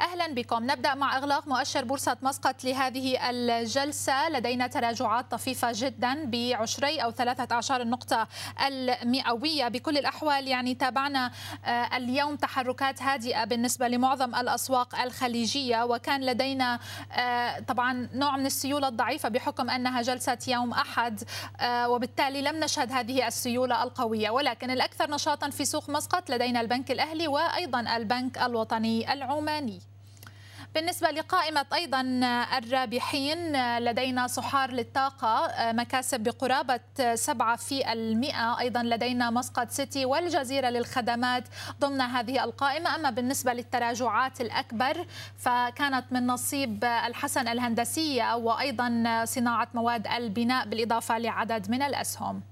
أهلا بكم. نبدأ مع إغلاق مؤشر بورصة مسقط لهذه الجلسة. لدينا تراجعات طفيفة جدا بعشرين أو ثلاثة اعشار النقطة المئوية. بكل الأحوال يعني تابعنا آه، اليوم تحركات هادئة بالنسبة لمعظم الأسواق الخليجية. وكان لدينا آه، طبعا نوع من السيولة الضعيفة بحكم أنها جلسة يوم أحد آه، وبالتالي لم نشهد هذه السيولة القوية. ولكن الأكثر نشاطا في سوق مسقط لدينا البنك الأهلي وأيضا البنك الوطني العماني. بالنسبة لقائمة أيضا الرابحين لدينا صحار للطاقة مكاسب بقرابة 7 في المئة. أيضا لدينا مسقط سيتي والجزيرة للخدمات ضمن هذه القائمة. أما بالنسبة للتراجعات الأكبر فكانت من نصيب الحسن الهندسية وأيضا صناعة مواد البناء بالإضافة لعدد من الأسهم.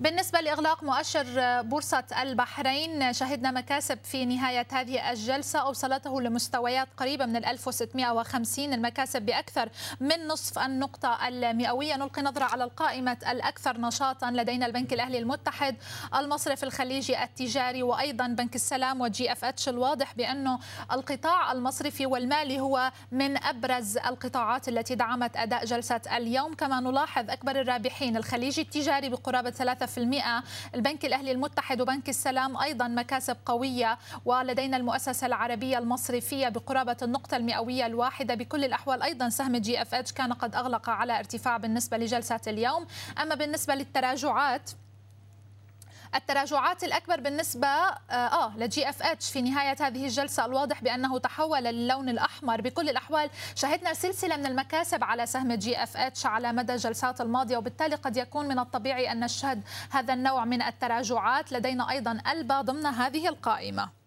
بالنسبة لإغلاق مؤشر بورصة البحرين شهدنا مكاسب في نهاية هذه الجلسة. أوصلته لمستويات قريبة من 1650 المكاسب بأكثر من نصف النقطة المئوية. نلقي نظرة على القائمة الأكثر نشاطا لدينا البنك الأهلي المتحد المصرف الخليجي التجاري وأيضا بنك السلام و GFH الواضح بأنه القطاع المصرفي والمالي هو من أبرز القطاعات التي دعمت أداء جلسة اليوم. كما نلاحظ أكبر الرابحين الخليجي التجاري بقرابة 3 البنك الأهلي المتحد وبنك السلام أيضا مكاسب قوية ولدينا المؤسسة العربية المصرفية بقرابة النقطة المئوية الواحدة. بكل الأحوال أيضا سهم GFH كان قد أغلق على ارتفاع بالنسبة لجلسة اليوم. أما بالنسبة للتراجعات التراجعات الأكبر بالنسبة آه, ل GFH في نهاية هذه الجلسة. الواضح بأنه تحول للون الأحمر بكل الأحوال. شهدنا سلسلة من المكاسب على سهم GFH على مدى الجلسات الماضية وبالتالي قد يكون من الطبيعي أن نشهد هذا النوع من التراجعات. لدينا أيضا ألبا ضمن هذه القائمة.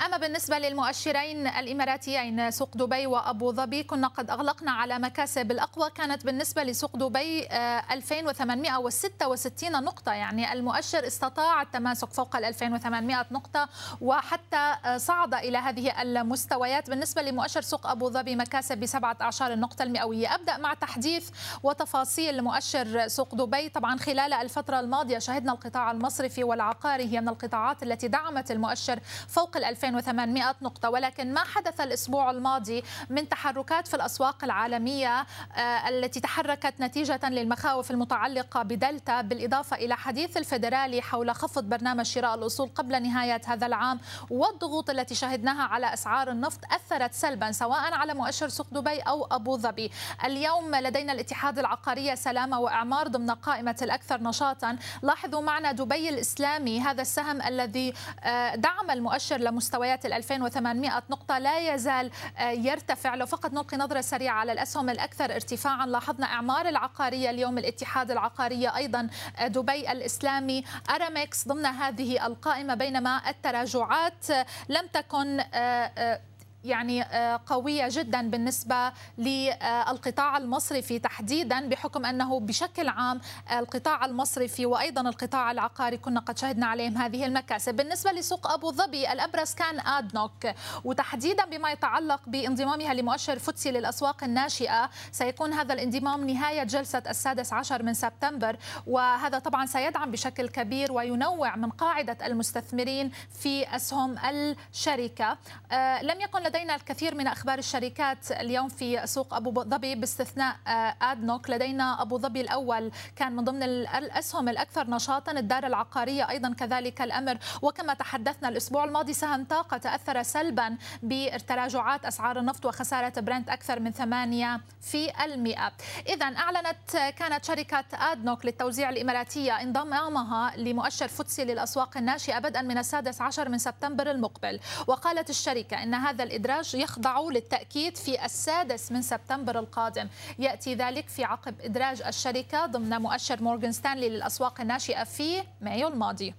أما بالنسبة للمؤشرين الإماراتيين سوق دبي وأبو ظبي كنا قد أغلقنا على مكاسب الأقوى كانت بالنسبة لسوق دبي 2866 آه، نقطة. يعني المؤشر استطاع التماسك فوق ال 2800 نقطة وحتى آه، صعد إلى هذه المستويات. بالنسبة لمؤشر سوق أبو ظبي مكاسب ب 17 النقطة المئوية. أبدأ مع تحديث وتفاصيل مؤشر سوق دبي. طبعا خلال الفترة الماضية شهدنا القطاع المصرفي والعقاري هي من القطاعات التي دعمت المؤشر فوق ال 2800 نقطة ولكن ما حدث الأسبوع الماضي من تحركات في الأسواق العالمية آه، التي تحركت نتيجة للمخاوف المتعلقة بدلتا بالإضافة إلى حديث الفيدرالي حول خفض برنامج شراء الأصول قبل نهاية هذا العام والضغوط التي شهدناها على أسعار النفط أثرت سلبا سواء على مؤشر سوق دبي أو أبو ظبي. اليوم لدينا الاتحاد العقارية سلامة وإعمار ضمن قائمة الأكثر نشاطا. لاحظوا معنا دبي الإسلامي هذا السهم الذي آه، دعم المؤشر لمستوى مستويات ال 2800 نقطة لا يزال آه، يرتفع. لو فقط نلقي نظرة سريعة على الأسهم الأكثر ارتفاعا لاحظنا إعمار العقارية اليوم الاتحاد العقارية أيضا آه، دبي الإسلامي أرامكس ضمن هذه القائمة بينما التراجعات لم تكن آه، يعني آه، قوية جدا بالنسبة للقطاع المصرفي تحديدا بحكم أنه بشكل عام القطاع المصرفي وأيضا القطاع العقاري كنا قد شهدنا عليهم هذه المكاسب. بالنسبة لسوق أبو ظبي الأبرز كان آدنوك وتحديدا بما يتعلق بانضمامها لمؤشر فوتسي للأسواق الناشئة سيكون هذا الانضمام نهاية جلسة السادس عشر من سبتمبر وهذا طبعا سيدعم بشكل كبير وينوع من قاعدة المستثمرين في أسهم الشركة. آه، لم يكن لدينا الكثير من أخبار الشركات اليوم في سوق أبو ظبي باستثناء آه، ادنوك لدينا أبو ظبي الأول كان من ضمن الأسهم الأكثر نشاطا الدار العقارية أيضا كذلك الأمر. وكما تحدثنا الأسبوع الماضي سهم طاقة تأثر سلبا بتراجعات أسعار النفط وخسارة برنت أكثر من 8 في المئة. اذا أعلنت كانت شركة ادنوك للتوزيع الإماراتية انضمامها لمؤشر فوتسي للأسواق الناشئة بدءا من السادس عشر من سبتمبر المقبل. وقالت الشركة إن هذا الإدراج يخضع للتأكيد في السادس من سبتمبر القادم. يأتي ذلك في عقب إدراج الشركة ضمن مؤشر مورغان ستانلي للأسواق الناشئة في مايو الماضي.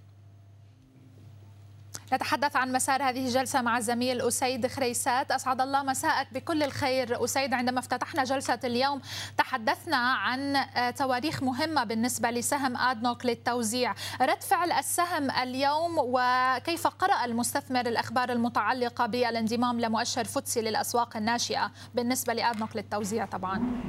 نتحدث عن مسار هذه الجلسة مع الزميل أسيد خريسات. أسعد الله مساءك بكل الخير أسيد. عندما افتتحنا جلسة اليوم تحدثنا عن آه، تواريخ مهمة بالنسبة لسهم آدنوك للتوزيع. رد فعل السهم اليوم وكيف قرأ المستثمر الأخبار المتعلقة بالانضمام لمؤشر فوتسي للأسواق الناشئة بالنسبة لآدنوك للتوزيع طبعا؟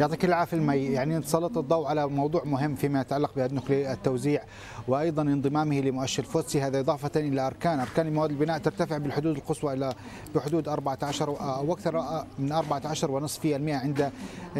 يعطيك العافية يا مي. يعني نسلط الضوء على موضوع مهم فيما يتعلق بهذا التوزيع وأيضا انضمامه لمؤشر فوتسي. هذا إضافة إلى أركان. أركان مواد البناء ترتفع بالحدود القصوى إلى بحدود 14 أو أكثر من 14 ونصف في المئة عند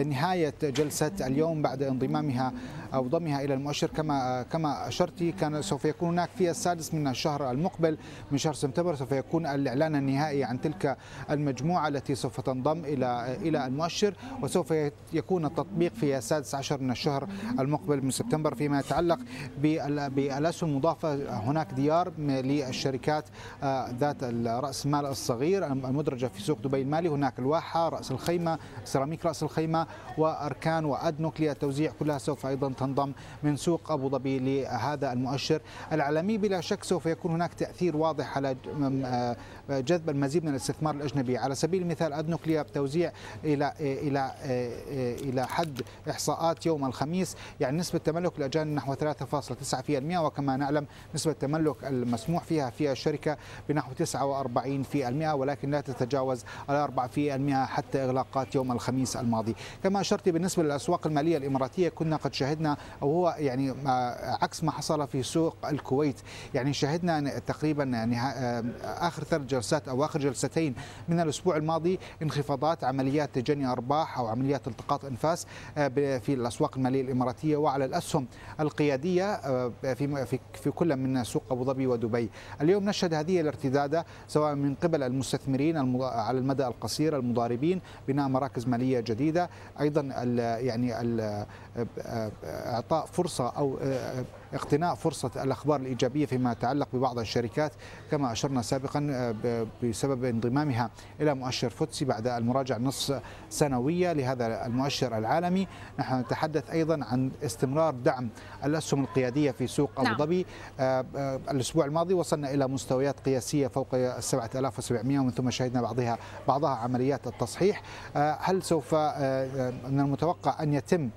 نهاية جلسة اليوم بعد انضمامها أو ضمها إلى المؤشر. كما كما اشرتي كان سوف يكون هناك في السادس من الشهر المقبل من شهر سبتمبر سوف يكون الإعلان النهائي عن تلك المجموعة التي سوف تنضم إلى إلى المؤشر. وسوف يكون التطبيق في السادس عشر من الشهر المقبل من سبتمبر فيما يتعلق بالاسهم المضافة هناك ديار للشركات آه، ذات راس المال الصغير المدرجة في سوق دبي المالي. هناك الواحة رأس الخيمة سيراميك رأس الخيمة وأركان وادنوك للتوزيع كلها سوف أيضا تنضم من سوق أبو ظبي لهذا المؤشر العالمي. بلا شك سوف يكون هناك تأثير واضح على آه، جذب المزيد من الاستثمار الأجنبي. على سبيل المثال ادنوك للتوزيع إلى إلى آه، إلى حد إحصاءات يوم الخميس يعني نسبة تملك الأجانب نحو 3.9% وكما نعلم نسبة التملك المسموح فيها في الشركة بنحو 49% ولكن لا تتجاوز ال 4% حتى إغلاقات يوم الخميس الماضي. كما أشرت بالنسبة للأسواق المالية الإماراتية كنا قد شهدنا أو هو يعني عكس ما حصل في سوق الكويت. يعني شهدنا تقريبا يعني آخر ثلاث جلسات أو آخر جلستين من الأسبوع الماضي انخفاضات عمليات تجني أرباح أو عمليات التقاط أنفاس آه، في الأسواق المالية الإماراتية. وعلى الأسهم القيادية آه، في في كل من سوق أبو ظبي ودبي. اليوم نشهد هذه الارتداده سواء من قبل المستثمرين على المدى القصير المضاربين بناء مراكز مالية جديدة، أيضا يعني إعطاء فرصة أو اقتناء فرصة الأخبار الإيجابية فيما يتعلق ببعض الشركات كما أشرنا سابقا آه، بسبب انضمامها إلى مؤشر فوتسي بعد المراجعة النصف سنوية لهذا المؤشر العالمي نحن نتحدث أيضا عن استمرار دعم الأسهم القيادية في سوق أبو نعم. ظبي نعم. الأسبوع الماضي وصلنا إلى مستويات قياسية فوق 7700 ومن ثم شهدنا بعضها بعضها عمليات التصحيح هل سوف من المتوقع أن يتم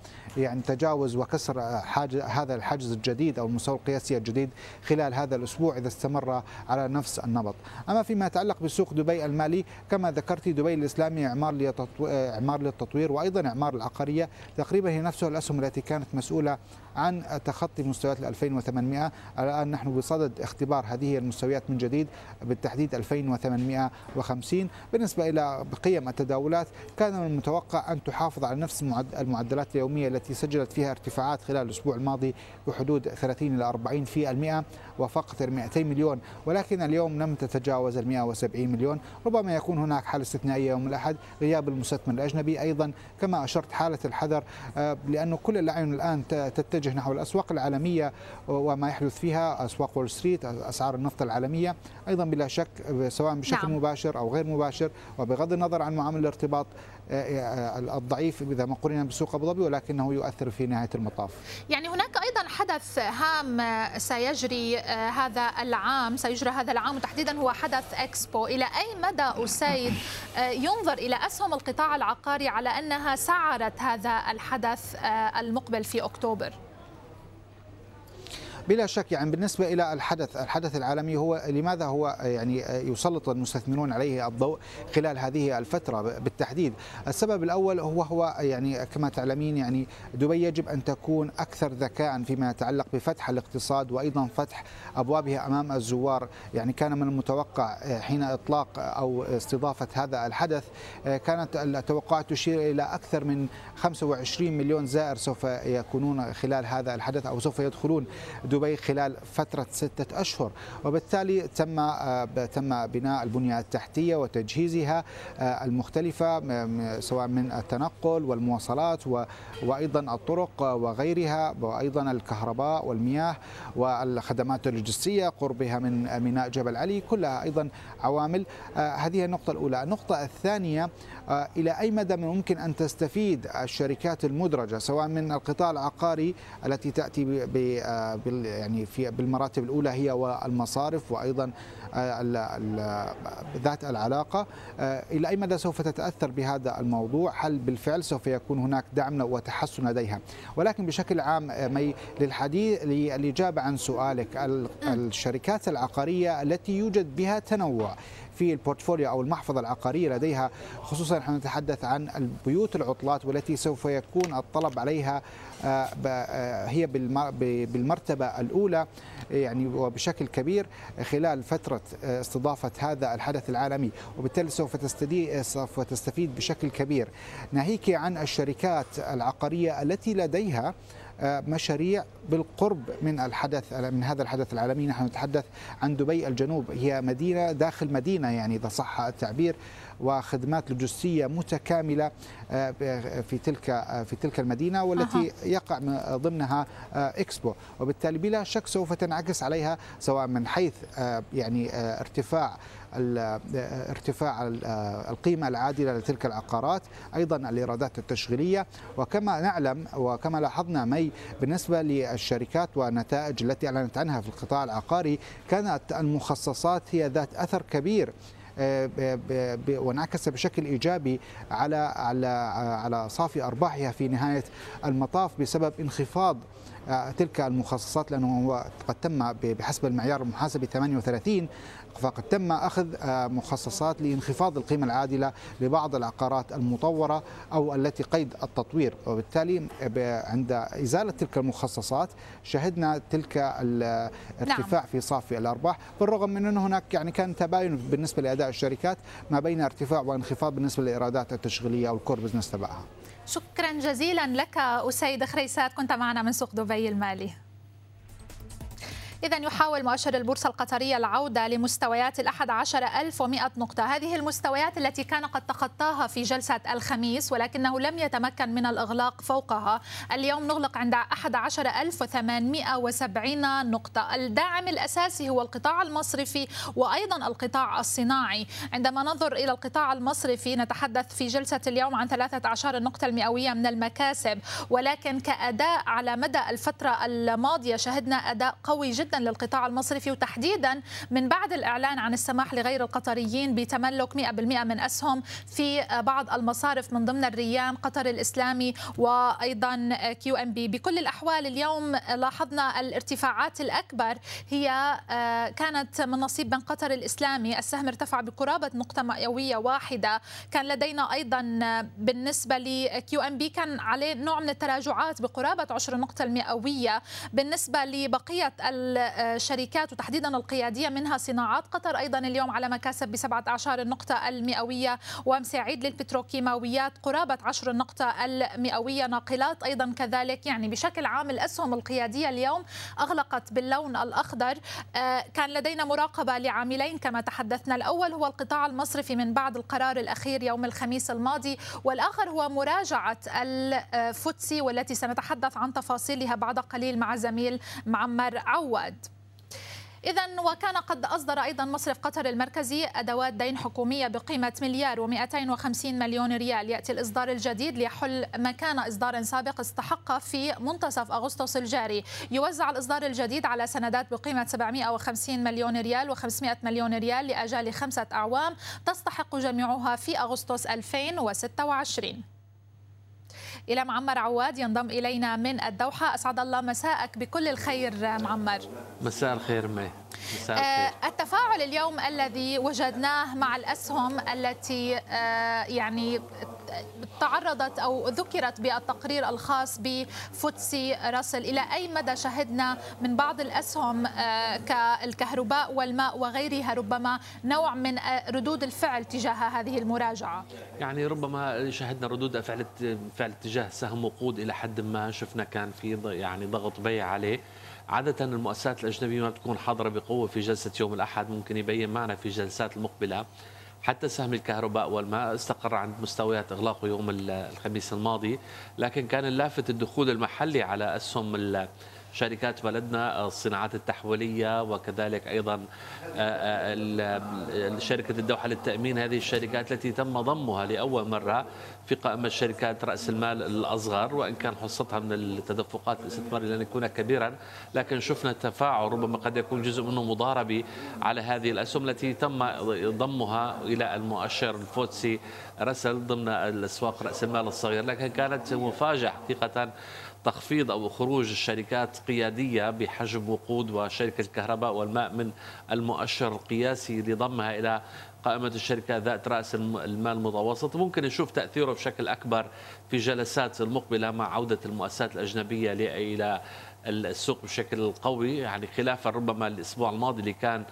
يعني تجاوز وكسر حاجز هذا الحاجز الجديد أو المستوى القياسي الجديد خلال هذا الأسبوع إذا استمر على نفس النمط. أما فيما يتعلق بسوق دبي المالي كما ذكرت دبي الإسلامي إعمار إعمار للتطوير وأيضا إعمار العقارية تقريبا هي نفسها الأسهم التي كانت مسؤولة عن تخطي مستويات 2800 الآن نحن بصدد اختبار هذه المستويات من جديد بالتحديد 2850 بالنسبة إلى قيم التداولات كان من المتوقع أن تحافظ على نفس المعدلات اليومية التي سجلت فيها ارتفاعات خلال الأسبوع الماضي بحدود 30 إلى 40 في المئة وفقط 200 مليون. ولكن اليوم لم تتجاوز ال 170 مليون. ربما يكون هناك حالة استثنائية يوم الأحد. غياب المستثمر الأجنبي أيضا كما أشرت حالة الحذر آه، لأنه كل الأعين الآن تتجه نتجه نحو الأسواق العالمية وما يحدث فيها أسواق وول ستريت أسعار النفط العالمية أيضا بلا شك سواء بشكل نعم. مباشر أو غير مباشر وبغض النظر عن معامل الارتباط آه، آه، الضعيف إذا ما قرن بسوق أبو ظبي ولكنه يؤثر في نهاية المطاف. يعني هناك أيضا حدث هام سيجري آه، هذا العام سيجرى هذا العام وتحديدا هو حدث إكسبو. إلى أي مدى أسيد ينظر إلى أسهم القطاع العقاري على أنها سعرت هذا الحدث المقبل في أكتوبر؟ بلا شك يعني بالنسبة إلى الحدث الحدث العالمي هو لماذا هو يعني يسلط المستثمرون عليه الضوء خلال هذه الفترة بالتحديد؟ السبب الأول هو هو يعني كما تعلمين يعني دبي يجب أن تكون أكثر ذكاء فيما يتعلق بفتح الاقتصاد وأيضا فتح أبوابها أمام الزوار. يعني كان من المتوقع حين إطلاق أو استضافة هذا الحدث كانت التوقعات تشير إلى أكثر من 25 مليون زائر سوف يكونون خلال هذا الحدث أو سوف يدخلون دبي خلال فترة ستة أشهر. وبالتالي تم آه، تم بناء البنية التحتية وتجهيزها آه، المختلفة سواء من التنقل والمواصلات وأيضا الطرق وغيرها وأيضا الكهرباء والمياه والخدمات اللوجستية قربها من ميناء جبل علي كلها أيضا عوامل. آه، هذه النقطة الأولى. النقطة الثانية إلى أي مدى ممكن أن تستفيد الشركات المدرجة سواء من القطاع العقاري التي تأتي يعني في بالمراتب الأولى هي والمصارف وأيضا ذات العلاقة. آه، إلى أي مدى سوف تتأثر بهذا الموضوع؟ هل بالفعل سوف يكون هناك دعم وتحسن لديها؟ ولكن بشكل عام آه، مي للحديث للاجابه عن سؤالك الشركات العقارية التي يوجد بها تنوع في ال portfolio أو المحفظة العقارية لديها خصوصا نحن نتحدث عن البيوت العطلات والتي سوف يكون الطلب عليها آه، هي بالمرتبة الأولى يعني وبشكل كبير خلال فترة استضافه هذا الحدث العالمي وبالتالي سوف سوف تستفيد بشكل كبير. ناهيك عن الشركات العقارية التي لديها آه، مشاريع بالقرب من الحدث من هذا الحدث العالمي. نحن نتحدث عن دبي الجنوب. هي مدينة داخل مدينة يعني إذا صح التعبير وخدمات لوجستية متكاملة آه، في تلك آه، في تلك المدينة والتي أه. يقع ضمنها إكسبو. وبالتالي بلا شك سوف تنعكس عليها سواء من حيث يعني ارتفاع ارتفاع القيمة العادلة لتلك العقارات أيضا الإيرادات التشغيلية. وكما نعلم وكما لاحظنا مي بالنسبة للشركات والنتائج التي أعلنت عنها في القطاع العقاري كانت المخصصات هي ذات أثر كبير آه، وانعكس بشكل إيجابي على على على صافي أرباحها في نهاية المطاف بسبب انخفاض آه، تلك المخصصات لأنه قد تم بحسب المعيار المحاسبي 38 فقد تم أخذ آه، مخصصات لانخفاض القيمة العادلة لبعض العقارات المطورة أو التي قيد التطوير. وبالتالي عند إزالة تلك المخصصات شهدنا تلك الارتفاع نعم. في صافي الأرباح بالرغم من انه هناك يعني كان تباين بالنسبة لأداء الشركات ما بين ارتفاع وانخفاض بالنسبة للإيرادات التشغيلية أو الكور بزنس تبعها. شكرا جزيلا لك أسيد خريسات كنت معنا من سوق دبي المالي. إذا يحاول مؤشر البورصة القطرية العودة لمستويات الأحد عشر ألف ومئة نقطة. هذه المستويات التي كان قد تخطاها في جلسة الخميس ولكنه لم يتمكن من الإغلاق فوقها. اليوم نغلق عند أحد عشر ألف وثمانمائة وسبعين نقطة. الداعم الأساسي هو القطاع المصرفي وأيضا القطاع الصناعي. عندما ننظر إلى القطاع المصرفي نتحدث في جلسة اليوم عن 13 النقطة المئوية من المكاسب. ولكن كأداء على مدى الفترة الماضية شهدنا أداء قوي جدا جدا للقطاع المصرفي وتحديدا من بعد الإعلان عن السماح لغير القطريين بتملك 100% من أسهم في بعض المصارف من ضمن الريان قطر الإسلامي وأيضا QNB. بكل الأحوال اليوم لاحظنا الارتفاعات الأكبر هي آه، كانت من نصيب بنك قطر الإسلامي. السهم ارتفع بقرابة نقطة مئوية واحدة. كان لدينا أيضا بالنسبة لكيو إم بي كان عليه نوع من التراجعات بقرابة عشر نقطة المئوية. بالنسبة لبقية الشركات وتحديدا القيادية منها صناعات قطر أيضا اليوم على مكاسب بسبعة أعشار النقطة المئوية ومساعيد للبتروكيماويات قرابة عشر النقطة المئوية. ناقلات أيضا كذلك يعني بشكل عام الأسهم القيادية اليوم أغلقت باللون الأخضر. آه، كان لدينا مراقبة لعاملين كما تحدثنا. الأول هو القطاع المصرفي من بعد القرار الأخير يوم الخميس الماضي والآخر هو مراجعة الفوتسي والتي سنتحدث عن تفاصيلها بعد قليل مع زميل معمر عواد إذا وكان قد أصدر أيضا مصرف قطر المركزي أدوات دين حكومية بقيمة مليار و250 مليون ريال يأتي الإصدار الجديد ليحل مكان إصدار سابق استحق في منتصف أغسطس الجاري. يوزع الإصدار الجديد على سندات بقيمة 750 مليون ريال و500 مليون ريال لأجال خمسة أعوام تستحق جميعها في أغسطس 2026 إلى معمر عواد ينضم إلينا من الدوحة. أسعد الله مساءك. بكل الخير معمر. مساء الخير مي. مساء الخير. آه التفاعل اليوم الذي وجدناه مع الأسهم التي آه يعني تعرضت أو ذكرت بالتقرير الخاص بفوتسي راسل. إلى أي مدى شهدنا من بعض الأسهم آه، كالكهرباء والماء وغيرها ربما نوع من آه، ردود الفعل تجاه هذه المراجعة؟ يعني ربما شهدنا ردود فعل فعل تجاه سهم وقود إلى حد ما شفنا كان في يعني ضغط بيع عليه. عادة المؤسسات الأجنبية ما بتكون حاضرة بقوة في جلسة يوم الأحد ممكن يبين معنا في الجلسات المقبلة حتى سهم الكهرباء والماء استقر عند مستويات اغلاقه يوم الخميس الماضي لكن كان اللافت الدخول المحلي على اسهم شركات بلدنا الصناعات التحويلية وكذلك أيضا آه، آه، شركة الدوحة للتأمين. هذه الشركات التي تم ضمها لأول مرة في قائمة شركات رأس المال الأصغر وإن كان حصتها من التدفقات الاستثمارية لن يكون كبيرا. لكن شفنا تفاعل ربما قد يكون جزء منه مضاربي على هذه الأسهم التي تم ضمها إلى المؤشر الفوتسي رسل ضمن الأسواق رأس المال الصغير. لكن كانت مفاجأة حقيقة تخفيض أو خروج الشركات قيادية بحجم وقود وشركة الكهرباء والماء من المؤشر القياسي لضمها إلى قائمة الشركات ذات رأس المال المتوسط. ممكن نشوف تأثيره بشكل أكبر في جلسات المقبلة مع عودة المؤسسات الأجنبية إلى السوق بشكل قوي يعني خلافا ربما الأسبوع الماضي اللي كان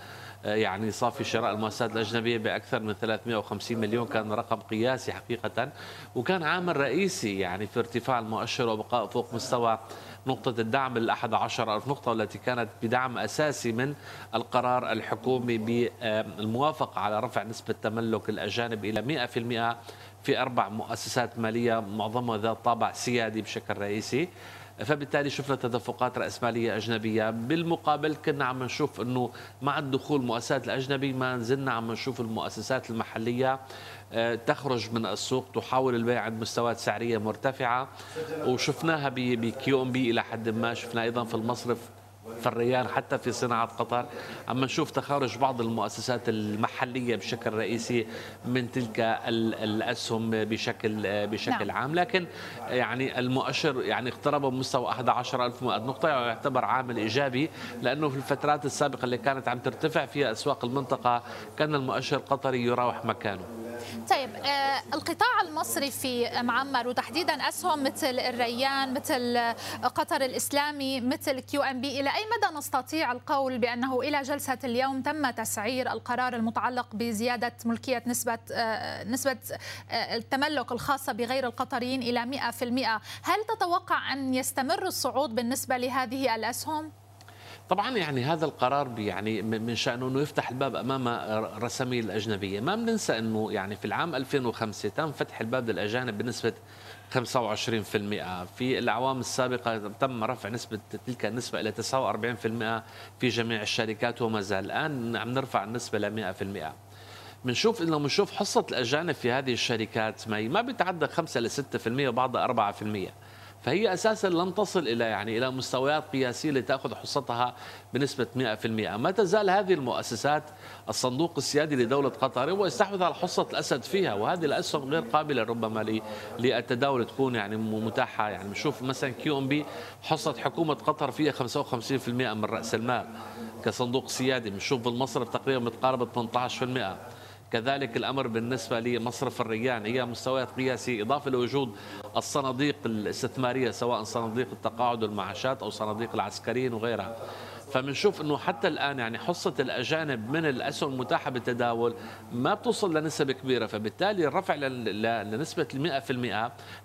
يعني صافي شراء المؤسسات الأجنبية بأكثر من 350 مليون كان رقم قياسي حقيقة وكان عامل رئيسي يعني في ارتفاع المؤشر وبقاء فوق مستوى نقطة الدعم الأحد عشر ألف نقطة والتي كانت بدعم أساسي من القرار الحكومي بالموافقة على رفع نسبة تملك الأجانب إلى 100% في أربع مؤسسات مالية معظمها ذات طابع سيادي بشكل رئيسي. فبالتالي شفنا تدفقات رأسمالية أجنبية. بالمقابل كنا عم نشوف أنه مع الدخول المؤسسات الأجنبي ما نزلنا عم نشوف المؤسسات المحلية آه، تخرج من السوق تحاول البيع عند مستويات سعرية مرتفعة. وشفناها بكيو إم بي إلى حد ما. شفنا أيضا في المصرف في الريان حتى في صناعة قطر. عم نشوف تخارج بعض المؤسسات المحلية بشكل رئيسي من تلك الأسهم بشكل بشكل نعم. عام. لكن يعني المؤشر يعني اقترب من مستوى 11100 نقطة يعتبر عامل إيجابي لأنه في الفترات السابقة اللي كانت عم ترتفع فيها أسواق المنطقة كان المؤشر القطري يراوح مكانه. طيب آه القطاع المصرفي معمر وتحديدا أسهم مثل الريان مثل قطر الإسلامي مثل QNB إلى أي مدى نستطيع القول بأنه إلى جلسة اليوم تم تسعير القرار المتعلق بزيادة ملكية نسبة آه نسبة آه التملك الخاصة بغير القطريين إلى 100% هل تتوقع أن يستمر الصعود بالنسبة لهذه الأسهم؟ طبعا يعني هذا القرار يعني من شأنه أنه يفتح الباب أمام الرساميل الأجنبية. ما بننسى أنه يعني في العام 2005 تم فتح الباب للأجانب بنسبة 25% في الأعوام السابقة تم رفع نسبة تلك النسبة إلى 49% في جميع الشركات وما زال الآن عم نرفع النسبة ل 100% بنشوف إنه بنشوف حصة الأجانب في هذه الشركات ما ما بتعدى 5 ل 6% وبعضها 4% فهي أساسا لن تصل إلى يعني إلى مستويات قياسية لتأخذ حصتها بنسبة 100% ما تزال هذه المؤسسات الصندوق السيادي لدولة قطر هو يستحوذ على حصة الأسد فيها وهذه الأسهم غير قابلة ربما للتداول تكون يعني متاحة. يعني بنشوف مثلا QNB حصة حكومة قطر فيها 55% من رأس المال كصندوق سيادي. بنشوف بالمصرف تقريبا متقاربه 18% كذلك الأمر بالنسبة لمصرف الريان هي مستويات قياسية إضافة لوجود الصناديق الاستثمارية سواء صناديق التقاعد والمعاشات أو صناديق العسكريين وغيرها. فبنشوف إنه حتى الآن يعني حصة الأجانب من الأسهم المتاحة بالتداول ما بتوصل لنسب كبيرة فبالتالي الرفع لنسبة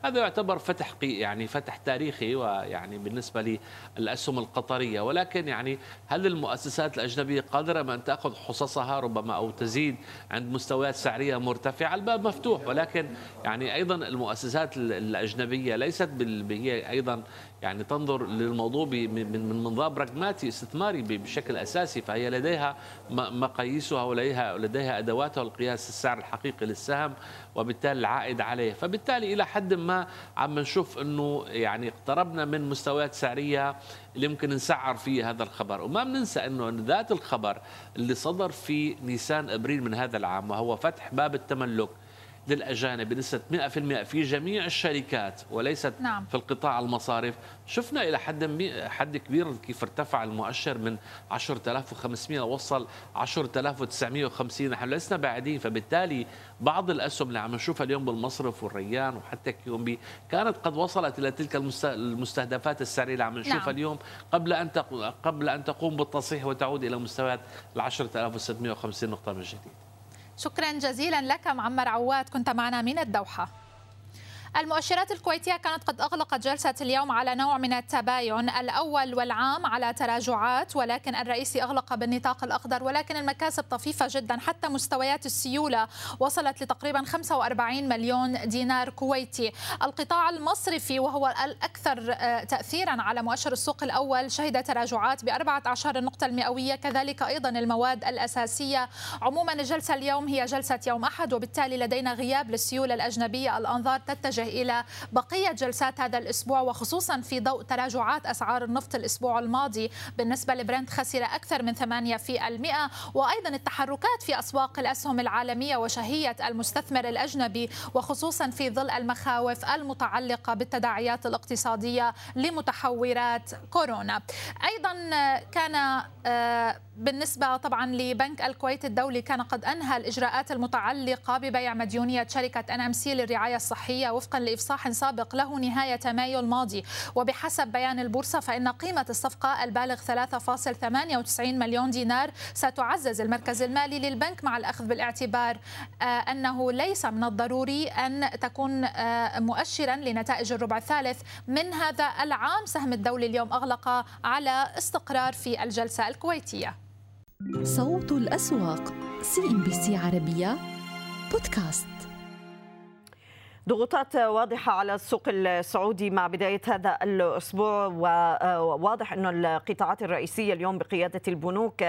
100% هذا يعتبر فتح يعني فتح تاريخي ويعني بالنسبة للأسهم القطرية. ولكن يعني هل المؤسسات الأجنبية قادرة من تأخذ حصصها ربما أو تزيد عند مستويات سعرية مرتفعة؟ الباب مفتوح. ولكن يعني أيضا المؤسسات الأجنبية ليست هي أيضا يعني تنظر للموضوع من منظار براغماتي استثماري بشكل أساسي فهي لديها مقاييسها ولديها لديها أدواتها لقياس السعر الحقيقي للسهم وبالتالي العائد عليه. فبالتالي إلى حد ما عم نشوف إنه يعني اقتربنا من مستويات سعرية اللي ممكن نسعر فيه هذا الخبر. وما بننسى إنه ذات الخبر اللي صدر في نيسان أبريل من هذا العام وهو فتح باب التملك للأجانب بنسبة 100% في جميع الشركات وليست نعم. في القطاع المصارف شفنا إلى حد حد كبير كيف ارتفع المؤشر من 10500 وصل 10950 نحن لسنا بعيدين فبالتالي بعض الأسهم اللي عم نشوفها اليوم بالمصرف والريان وحتى كيومبي كانت قد وصلت إلى تلك المستهدفات السعرية اللي عم نشوفها نعم. اليوم قبل أن قبل أن تقوم بالتصحيح وتعود إلى مستويات ال 10650 نقطة من جديد شكرا جزيلا لك معمر عواد كنت معنا من الدوحة. المؤشرات الكويتية كانت قد أغلقت جلسة اليوم على نوع من التباين الأول والعام على تراجعات ولكن الرئيسي أغلق بالنطاق الأخضر ولكن المكاسب طفيفة جدا حتى مستويات السيولة وصلت لتقريبا 45 مليون دينار كويتي. القطاع المصرفي وهو الأكثر آه، تأثيرا على مؤشر السوق الأول شهد تراجعات ب 14 النقطة المئوية كذلك أيضا المواد الأساسية. عموما الجلسة اليوم هي جلسة يوم أحد وبالتالي لدينا غياب للسيولة الأجنبية. الأنظار تتجه إلى بقية جلسات هذا الأسبوع وخصوصا في ضوء تراجعات أسعار النفط الأسبوع الماضي. بالنسبة لبرنت خسر أكثر من 8 في المئة وأيضا التحركات في أسواق الأسهم العالمية وشهية المستثمر الأجنبي وخصوصا في ظل المخاوف المتعلقة بالتداعيات الاقتصادية لمتحورات كورونا. أيضا كان آه، بالنسبة طبعا لبنك الكويت الدولي كان قد أنهى الإجراءات المتعلقة ببيع مديونية شركة NMC للرعاية الصحية وفقا لإفصاح سابق له نهاية مايو الماضي. وبحسب بيان البورصة فإن قيمة الصفقة البالغ 3.98 مليون دينار ستعزز المركز المالي للبنك مع الأخذ بالاعتبار آه، أنه ليس من الضروري أن تكون آه، مؤشرا لنتائج الربع الثالث من هذا العام. سهم الدولي اليوم أغلق على استقرار في الجلسة الكويتية. صوت الأسواق CNBC عربية بودكاست. ضغوطات واضحة على السوق السعودي مع بداية هذا الأسبوع وواضح أن القطاعات الرئيسية اليوم بقيادة البنوك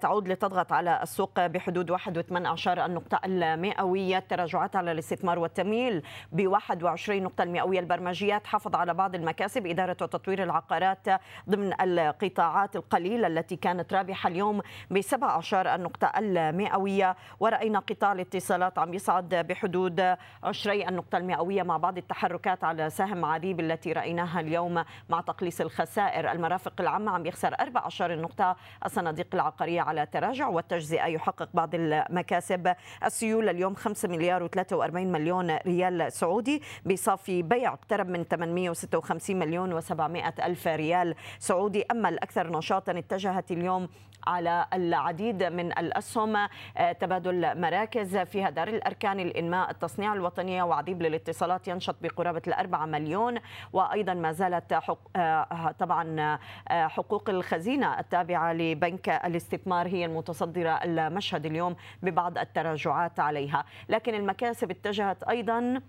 تعود لتضغط على السوق بحدود 1.8 النقطة المئوية. التراجعات على الاستثمار والتمويل ب 21 نقطة المئوية. البرمجيات حافظ على بعض المكاسب. إدارة وتطوير العقارات ضمن القطاعات القليلة التي كانت رابحة اليوم ب 17 النقطة المئوية. ورأينا قطاع الاتصالات عم يصعد بحدود 20 النقطة النقطة المئوية مع بعض التحركات على سهم عريب التي رأيناها اليوم مع تقليص الخسائر. المرافق العامة عم يخسر 14 نقطة. الصناديق العقارية على تراجع والتجزئة يحقق بعض المكاسب. السيولة اليوم 5 مليار و43 مليون ريال سعودي. بصافي بيع اقترب من 856 مليون و700 ألف ريال سعودي. أما الأكثر نشاطا اتجهت اليوم على العديد من الأسهم. آه، تبادل مراكز فيها دار الأركان الإنماء التصنيع الوطنية وعديد للاتصالات ينشط بقرابة الأربعة مليون وأيضا ما زالت حق آه، طبعا آه، حقوق الخزينة التابعة لبنك الاستثمار هي المتصدرة المشهد اليوم ببعض التراجعات عليها. لكن المكاسب اتجهت أيضا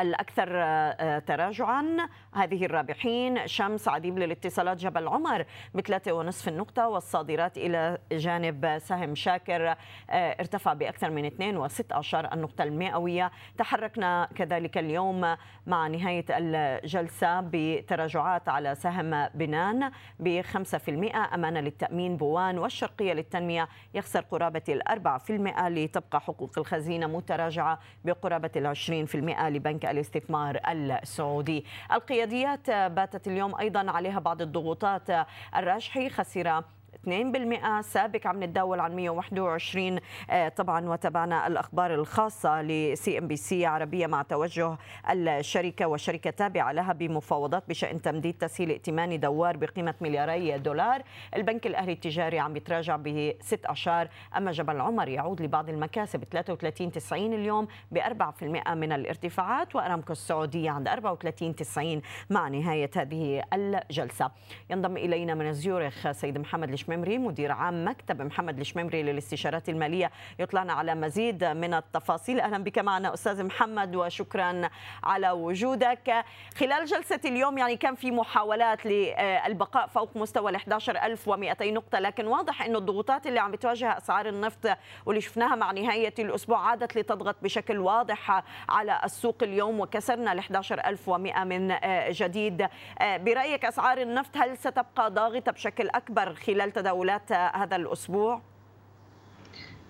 الأكثر آه، تراجعا. هذه الرابحين شمس عديب للاتصالات جبل عمر بثلاثة ونصف النقطة والصادرات إلى جانب سهم شاكر آه، ارتفع بأكثر من 2.16 النقطة المئوية. تحركنا كذلك اليوم مع نهاية الجلسة بتراجعات على سهم بنان ب 5% أمانة للتأمين بوان والشرقية للتنمية يخسر قرابة الأربعة في المئة لتبقى حقوق الخزينة متراجعة بقرابة العشرين في المئة لبنك الاستثمار السعودي. القياديات باتت اليوم أيضا عليها بعض الضغوطات الراجحي خسر 2% سابك عم نتداول عن 121 آه، طبعا وتابعنا الأخبار الخاصة ل CNBC عربية مع توجه الشركة وشركة تابعة لها بمفاوضات بشأن تمديد تسهيل ائتماني دوار بقيمة ملياري دولار. البنك الأهلي التجاري عم يتراجع بست أشهر. أما جبل عمر يعود لبعض المكاسب 33 90 اليوم ب 4% من الارتفاعات وأرامكو السعودية عند 34 90 مع نهاية هذه الجلسة. ينضم إلينا من زيورخ سيد محمد الشممري مدير عام مكتب محمد الشممري للاستشارات المالية يطلعنا على مزيد من التفاصيل. أهلا بك معنا أستاذ محمد وشكرا على وجودك. خلال جلسة اليوم يعني كان في محاولات للبقاء فوق مستوى ال 11200 نقطة لكن واضح أنه الضغوطات اللي عم بتواجه أسعار النفط واللي شفناها مع نهاية الأسبوع عادت لتضغط بشكل واضح على السوق اليوم وكسرنا ال 11100 من جديد. برأيك أسعار النفط هل ستبقى ضاغطة بشكل أكبر خلال تداولات هذا الأسبوع؟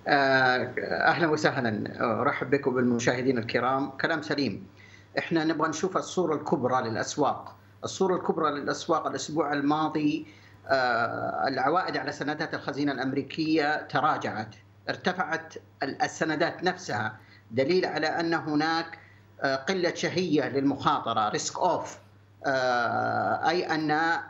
آه، أهلا وسهلا. أرحب بكم بالمشاهدين الكرام. كلام سليم. إحنا نبغى نشوف الصورة الكبرى للأسواق. الصورة الكبرى للأسواق الأسبوع الماضي آه، العوائد على سندات الخزينة الأمريكية تراجعت. ارتفعت السندات نفسها دليل على أن هناك آه، قلة شهية للمخاطرة ريسك أوف أي أن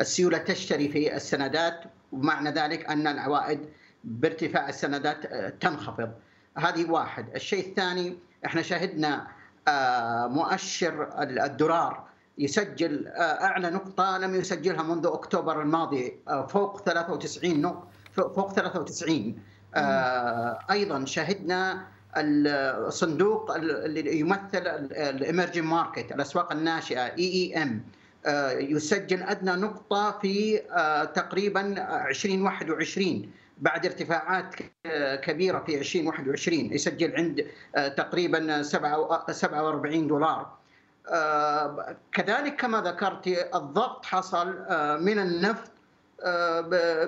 السيولة تشتري في السندات ومعنى ذلك أن العوائد بارتفاع السندات آه، تنخفض. هذه واحد. الشيء الثاني إحنا شهدنا آه، مؤشر الدولار يسجل آه، أعلى نقطة لم يسجلها منذ أكتوبر الماضي فوق 93 نقطة فوق 93 أيضا شهدنا الصندوق اللي يمثل ال emerging market الأسواق الناشئة EEM يسجل أدنى نقطة في آه، تقريبا 2021 بعد ارتفاعات كبيرة في 2021 يسجل عند تقريبا 47 دولار. كذلك كما ذكرت الضغط حصل من النفط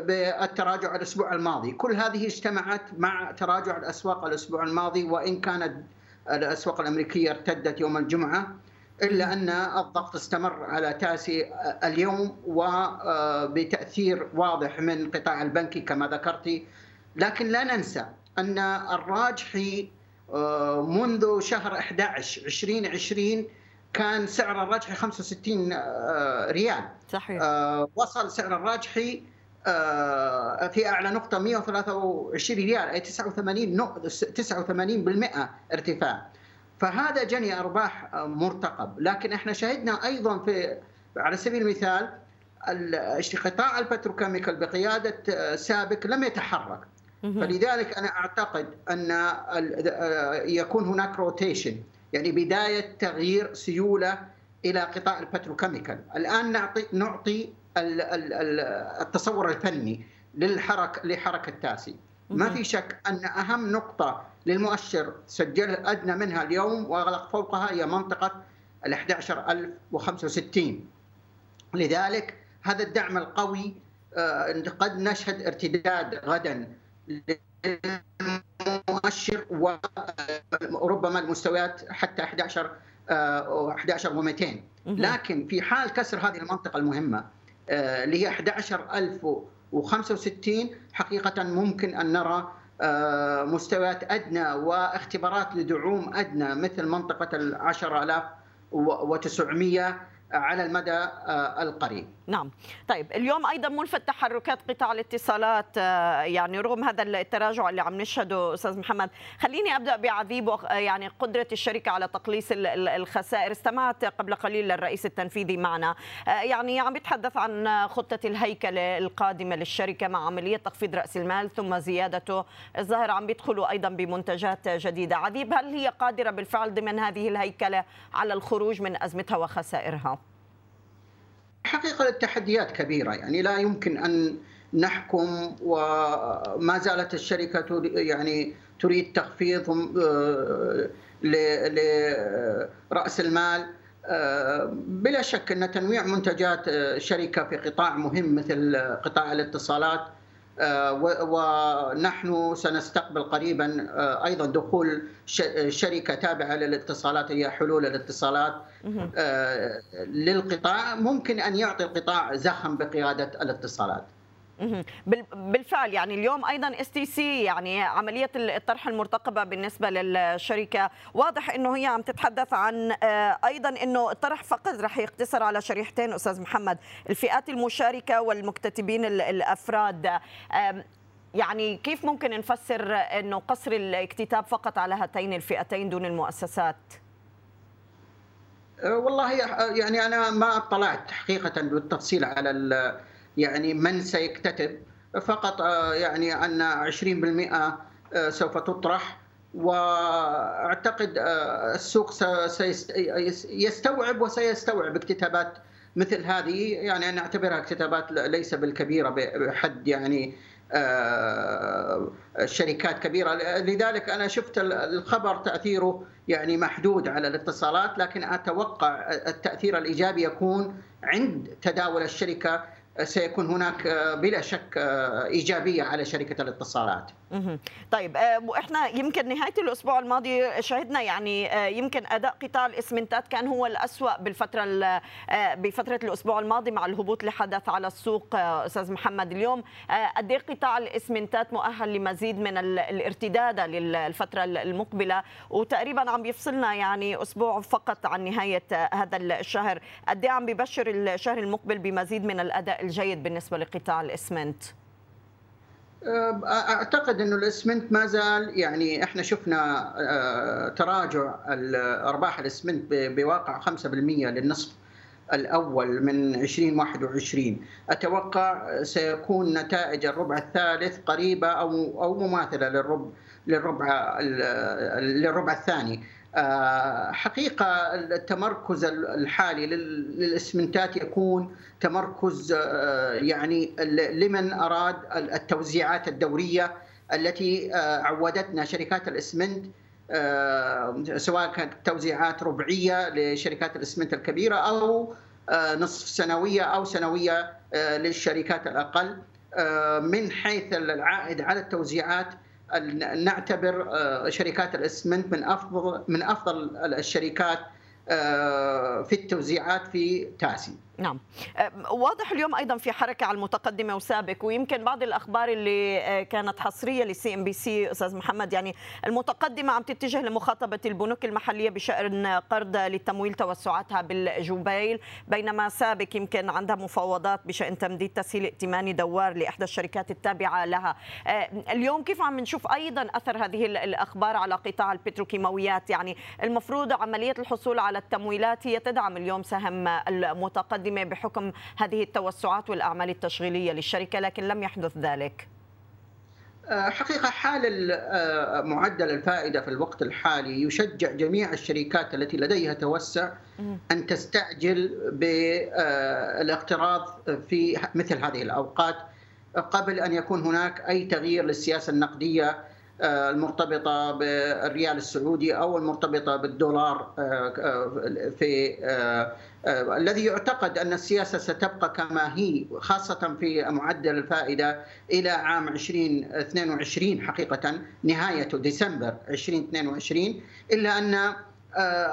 بالتراجع الأسبوع الماضي، كل هذه اجتمعت مع تراجع الأسواق الأسبوع الماضي وإن كانت الأسواق الأمريكية ارتدت يوم الجمعة إلا أن الضغط استمر على تاسي اليوم وبتاثير واضح من قطاع البنكي كما ذكرت. لكن لا ننسى أن الراجحي منذ شهر 11 2020 كان سعر الراجحي 65 ريال. صحيح. وصل سعر الراجحي في أعلى نقطة 123 ريال أي 89 89% ارتفاع. فهذا جني أرباح مرتقب. لكن إحنا شهدنا أيضا في على سبيل المثال قطاع ال petrochemical بقيادة سابك لم يتحرك. فلذلك أنا أعتقد أن يكون هناك rotation يعني بداية تغيير سيولة إلى قطاع ال petrochemical. الآن نعطي نعطي التصور الفني للحركة لحركة تاسي. ما في شك أن أهم نقطة للمؤشر سجل أدنى منها اليوم واغلق فوقها هي منطقة ال 11065 لذلك هذا الدعم القوي قد نشهد ارتداد غدا للمؤشر وربما المستويات حتى 11 11 و200 لكن في حال كسر هذه المنطقة المهمة اللي هي 11065 حقيقة ممكن أن نرى مستويات أدنى واختبارات لدعوم أدنى مثل منطقة ال 10900 على المدى القريب. نعم. طيب اليوم أيضا ملفت تحركات قطاع الاتصالات يعني رغم هذا التراجع اللي عم نشهده أستاذ محمد. خليني أبدأ بعذيب يعني قدرة الشركة على تقليص الخسائر. استمعت قبل قليل للرئيس التنفيذي معنا. يعني عم يتحدث عن خطة الهيكلة القادمة للشركة مع عملية تخفيض رأس المال ثم زيادته. الظاهر عم بيدخلوا أيضا بمنتجات جديدة. عذيب هل هي قادرة بالفعل ضمن هذه الهيكلة على الخروج من أزمتها وخسائرها؟ حقيقة التحديات كبيرة يعني لا يمكن أن نحكم وما زالت الشركة يعني تريد تخفيض لرأس المال بلا شك أن تنويع منتجات شركة في قطاع مهم مثل قطاع الاتصالات ونحن سنستقبل قريبا أيضا دخول شركة تابعة للاتصالات هي حلول الاتصالات للقطاع ممكن أن يعطي القطاع زخم بقيادة الاتصالات. بالفعل يعني اليوم أيضا STC يعني عملية الطرح المرتقبة بالنسبة للشركة. واضح إنه هي عم تتحدث عن أيضا إنه الطرح فقط رح يقتصر على شريحتين أستاذ محمد. الفئات المشاركة والمكتتبين الأفراد. يعني كيف ممكن نفسر إنه قصر الاكتتاب فقط على هاتين الفئتين دون المؤسسات؟ والله يعني أنا ما اطلعت حقيقة بالتفصيل على يعني من سيكتتب. فقط يعني أن 20% سوف تطرح. وأعتقد السوق سيستوعب وسيستوعب اكتتابات مثل هذه. يعني أنا اعتبرها اكتتابات ليس بالكبيرة بحد يعني شركات كبيرة. لذلك أنا شفت الخبر تأثيره يعني محدود على الاتصالات. لكن أتوقع التأثير الإيجابي يكون عند تداول الشركة سيكون هناك بلا شك إيجابية على شركة الاتصالات. طيب وإحنا يمكن نهاية الأسبوع الماضي شهدنا يعني يمكن أداء قطاع الاسمنتات كان هو الأسوأ بالفترة بفترة الأسبوع الماضي مع الهبوط اللي حدث على السوق أستاذ محمد. اليوم قد قطاع الاسمنتات مؤهل لمزيد من الارتداد للفترة المقبلة وتقريبا عم بيفصلنا يعني أسبوع فقط عن نهاية هذا الشهر. قد عم بيبشر الشهر المقبل بمزيد من الأداء الجيد بالنسبة لقطاع الاسمنت أعتقد إنه الإسمنت ما زال يعني إحنا شفنا تراجع ارباح الإسمنت بواقع 5% للنصف الأول من 2021 أتوقع سيكون نتائج الربع الثالث قريبة أو أو مماثلة للربع للربع للربع الثاني. حقيقة التمركز الحالي للإسمنتات يكون تمركز يعني لمن أراد التوزيعات الدورية التي عودتنا شركات الإسمنت سواء كانت توزيعات ربعية لشركات الإسمنت الكبيرة أو نصف سنوية أو سنوية للشركات الأقل من حيث العائد على التوزيعات نعتبر شركات الاسمنت من أفضل من أفضل الشركات في التوزيعات في تاسي. نعم. واضح اليوم أيضا في حركة على المتقدمة وسابك ويمكن بعض الأخبار اللي كانت حصرية لل CNBC أستاذ محمد يعني المتقدمة عم تتجه لمخاطبة البنوك المحلية بشأن قرض لتمويل توسعاتها بالجوبيل. بينما سابق يمكن عندها مفاوضات بشأن تمديد تسهيل ائتماني دوار لإحدى الشركات التابعة لها. اليوم كيف عم نشوف أيضا أثر هذه الأخبار على قطاع البتروكيماويات؟ يعني المفروض عملية الحصول على التمويلات هي تدعم اليوم سهم المتقدم المتقدمة بحكم هذه التوسعات والأعمال التشغيلية للشركة لكن لم يحدث ذلك. حقيقة حال معدل الفائدة في الوقت الحالي يشجع جميع الشركات التي لديها توسع أن تستعجل بالاقتراض في مثل هذه الأوقات. قبل أن يكون هناك أي تغيير للسياسة النقدية المرتبطة بالريال السعودي أو المرتبطة بالدولار في الذي يعتقد أن السياسة ستبقى كما هي خاصة في معدل الفائدة إلى عام 2022 حقيقة نهاية ديسمبر 2022 إلا أن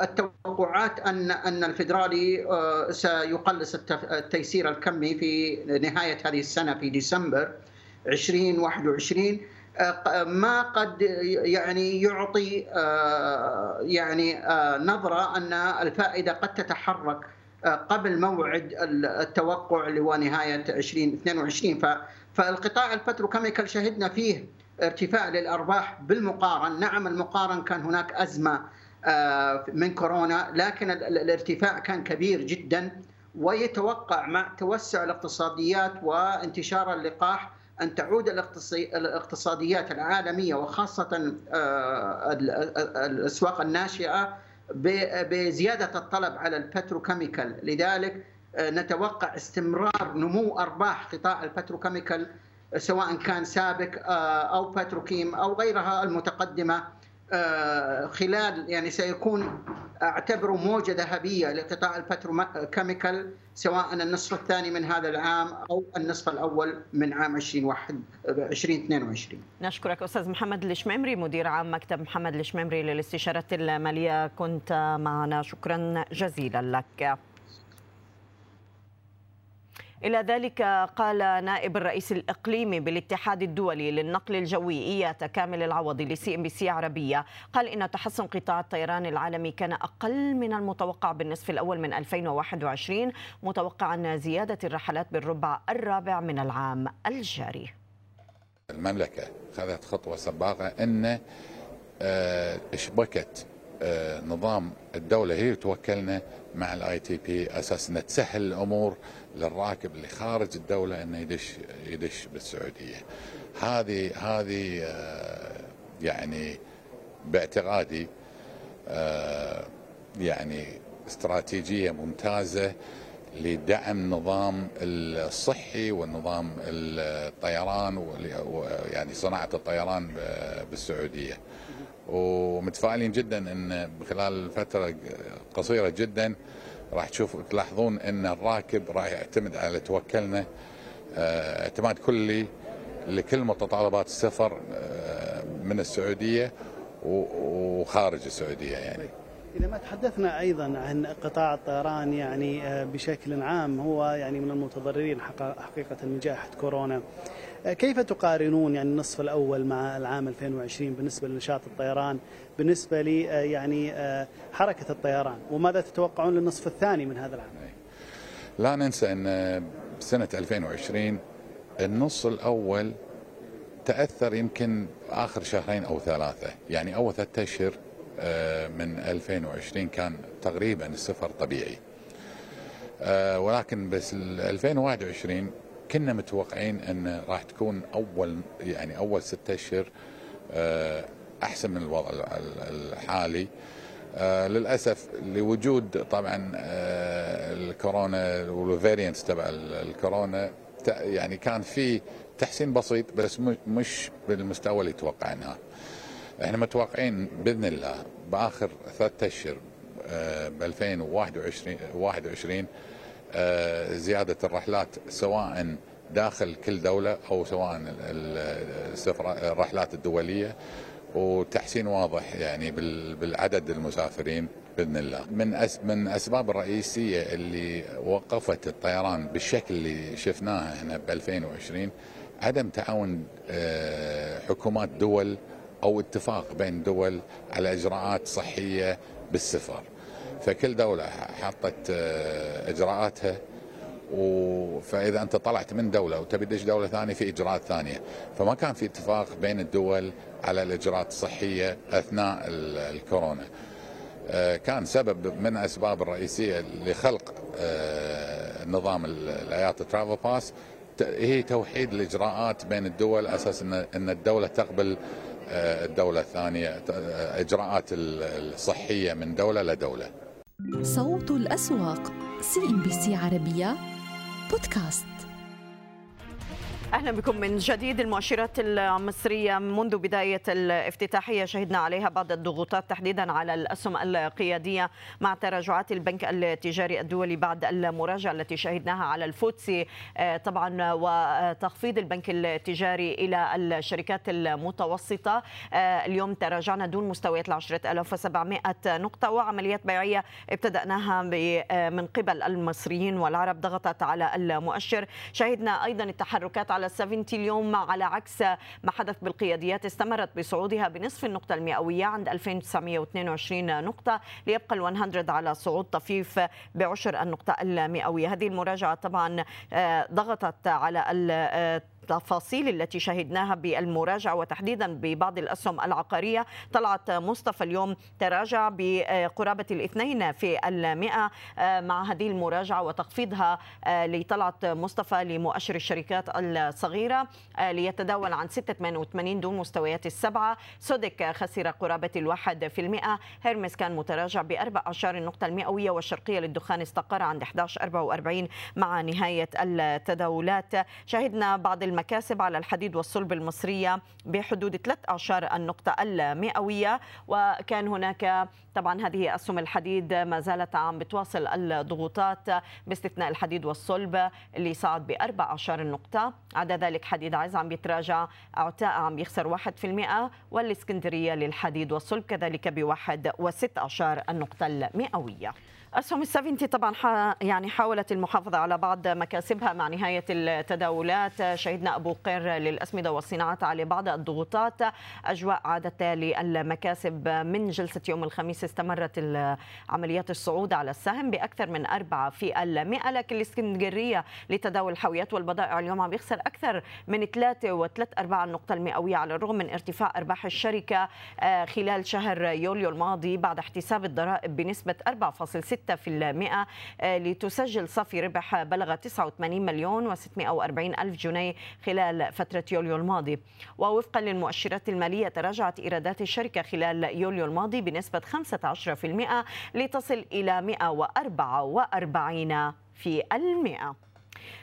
التوقعات أن أن الفدرالي سيقلص التيسير الكمي في نهاية هذه السنة في ديسمبر 2021 ما قد يعني يعطي يعني نظرة أن الفائدة قد تتحرك قبل موعد التوقع اللي هو نهايه 2022 فالقطاع البتروكيميكال شهدنا فيه ارتفاع للأرباح بالمقارن، نعم المقارن كان هناك أزمة من كورونا لكن الارتفاع كان كبير جدا ويتوقع مع توسع الاقتصاديات وانتشار اللقاح أن تعود الاقتصاديات العالمية وخاصة الأسواق الناشئة بزيادة الطلب على ال petrochemical. لذلك نتوقع استمرار نمو أرباح قطاع ال petrochemical سواء كان سابك أو بتروكيم أو غيرها المتقدمة. خلال يعني سيكون أعتبره موجة ذهبية لقطاع ال petrochemical سواء النصف الثاني من هذا العام أو النصف الأول من عام 2022 نشكرك أستاذ محمد الشميمري مدير عام مكتب محمد الشميمري للاستشارات المالية كنت معنا. شكرا جزيلا لك. إلى ذلك قال نائب الرئيس الإقليمي بالاتحاد الدولي للنقل الجوي إياتا كامل العوضي ل CNBC عربية. قال إن تحسن قطاع الطيران العالمي كان أقل من المتوقع بالنصف الأول من 2021 متوقعا زيادة الرحلات بالربع الرابع من العام الجاري. المملكة خذت خطوة سباقة أن شبكت نظام الدولة هي توكلنا مع ال ITP أساس انها تسهل الأمور للراكب اللي خارج الدولة إنه يدش يدش بالسعودية. هذه هذه يعني باعتقادي يعني استراتيجية ممتازة لدعم النظام الصحي والنظام الطيران يعني صناعة الطيران بالسعودية. ومتفائلين جدا إن خلال فترة قصيرة جدا راح تشوف تلاحظون إن الراكب راح يعتمد على توكلنا اعتماد كلي لكل متطلبات السفر من السعودية وخارج السعودية يعني. إذا ما تحدثنا أيضا عن قطاع الطيران يعني بشكل عام هو يعني من المتضررين حقيقة من جائحة كورونا كيف تقارنون يعني النصف الأول مع العام 2020 بالنسبة لنشاط الطيران بالنسبة لي يعني حركة الطيران وماذا تتوقعون للنصف الثاني من هذا العام؟ لا ننسى أن سنة 2020 النص الأول تأثر يمكن آخر شهرين أو ثلاثة يعني أول ثلاثة أشهر من 2020 كان تقريبا السفر طبيعي. ولكن بس 2021 كنا متوقعين أن راح تكون أول يعني أول ستة أشهر أحسن من الوضع الحالي آه للأسف لوجود طبعا آه الكورونا والفارينتس تبع الكورونا يعني كان في تحسين بسيط بس مش بالمستوى اللي توقعناه. إحنا متوقعين بإذن الله بآخر ثلاثة أشهر ب 2021 21 زيادة الرحلات سواء داخل كل دولة أو سواء الرحلات الدولية وتحسين واضح يعني بالعدد المسافرين بإذن الله. من من أسباب الرئيسية اللي وقفت الطيران بالشكل اللي شفناه هنا ب 2020 عدم تعاون حكومات دول أو اتفاق بين دول على إجراءات صحية بالسفر. فكل دولة حطت إجراءاتها فإذا أنت طلعت من دولة وتبي تدش دولة ثانية في إجراءات ثانية. فما كان في اتفاق بين الدول على الإجراءات الصحية أثناء الكورونا. كان سبب من الاسباب الرئيسية لخلق نظام الايات ترافل باس هي توحيد الإجراءات بين الدول أساس ان الدولة تقبل الدولة الثانية إجراءات الصحية من دولة لدولة. صوت الأسواق CNBC عربية بودكاست. أهلا بكم من جديد. المؤشرات المصرية منذ بداية الافتتاحيه شهدنا عليها بعض الضغوطات تحديدا على الأسهم القيادية مع تراجعات البنك التجاري الدولي بعد المراجعة التي شهدناها على ال FTSE طبعا وتخفيض البنك التجاري إلى الشركات المتوسطة. اليوم تراجعنا دون مستويات ال 10700 نقطة وعمليات بيعية ابتدأناها من قبل المصريين والعرب ضغطت على المؤشر. شهدنا أيضا التحركات على 70 اليوم على عكس ما حدث بالقياديات استمرت بصعودها بنصف النقطة المئوية عند 2922 نقطة ليبقى ال 100 على صعود طفيف بعشر النقطة المئوية. هذه المراجعة طبعا ضغطت على التفاصيل التي شهدناها بالمراجعة وتحديدا ببعض الأسهم العقارية. طلعت مصطفى اليوم تراجع بقرابة الاثنين في المئة مع هذه المراجعة وتخفيضها لطلعت مصطفى لمؤشر الشركات الصغيرة ليتداول عن 6.88 دون مستويات السبعة. سودك خسر قرابة الواحد في المئة. هيرمس كان متراجع بأربع أعشار النقطة المئوية والشرقية للدخان استقر عند 11.44 مع نهاية التداولات. شهدنا بعض المكاسب على الحديد والصلب المصرية بحدود ثلاث أعشار النقطة المئوية. وكان هناك طبعا هذه أسهم الحديد ما زالت عم بتواصل الضغوطات باستثناء الحديد والصلب اللي صعد بأربع أعشار النقطة عدا ذلك حديد عز عم بيتراجع عتاء عم يخسر واحد في المئة والإسكندرية للحديد والصلب كذلك بواحد وست أعشار النقطة المئوية. أسهم السفينتي طبعا يعني حاولت المحافظة على بعض مكاسبها مع نهاية التداولات. شهدنا أبو قير للأسمدة والصناعات على بعض الضغوطات. أجواء عادت للمكاسب. من جلسة يوم الخميس استمرت عمليات الصعود على السهم بأكثر من أربعة في المئة لكن الإسكندرية لتداول الحاويات والبضائع اليوم عم يخسر أكثر من ثلاثة وثلاث أرباع النقطة المئوية على الرغم من ارتفاع أرباح الشركة. خلال شهر يوليو الماضي بعد احتساب الضرائب بنسبة 4.6 6% لتسجل صافي ربح بلغ 89 مليون و640 ألف جنيه خلال فترة يوليو الماضي. ووفقا للمؤشرات المالية تراجعت إيرادات الشركة خلال يوليو الماضي بنسبة 15% لتصل إلى 144 في المئة.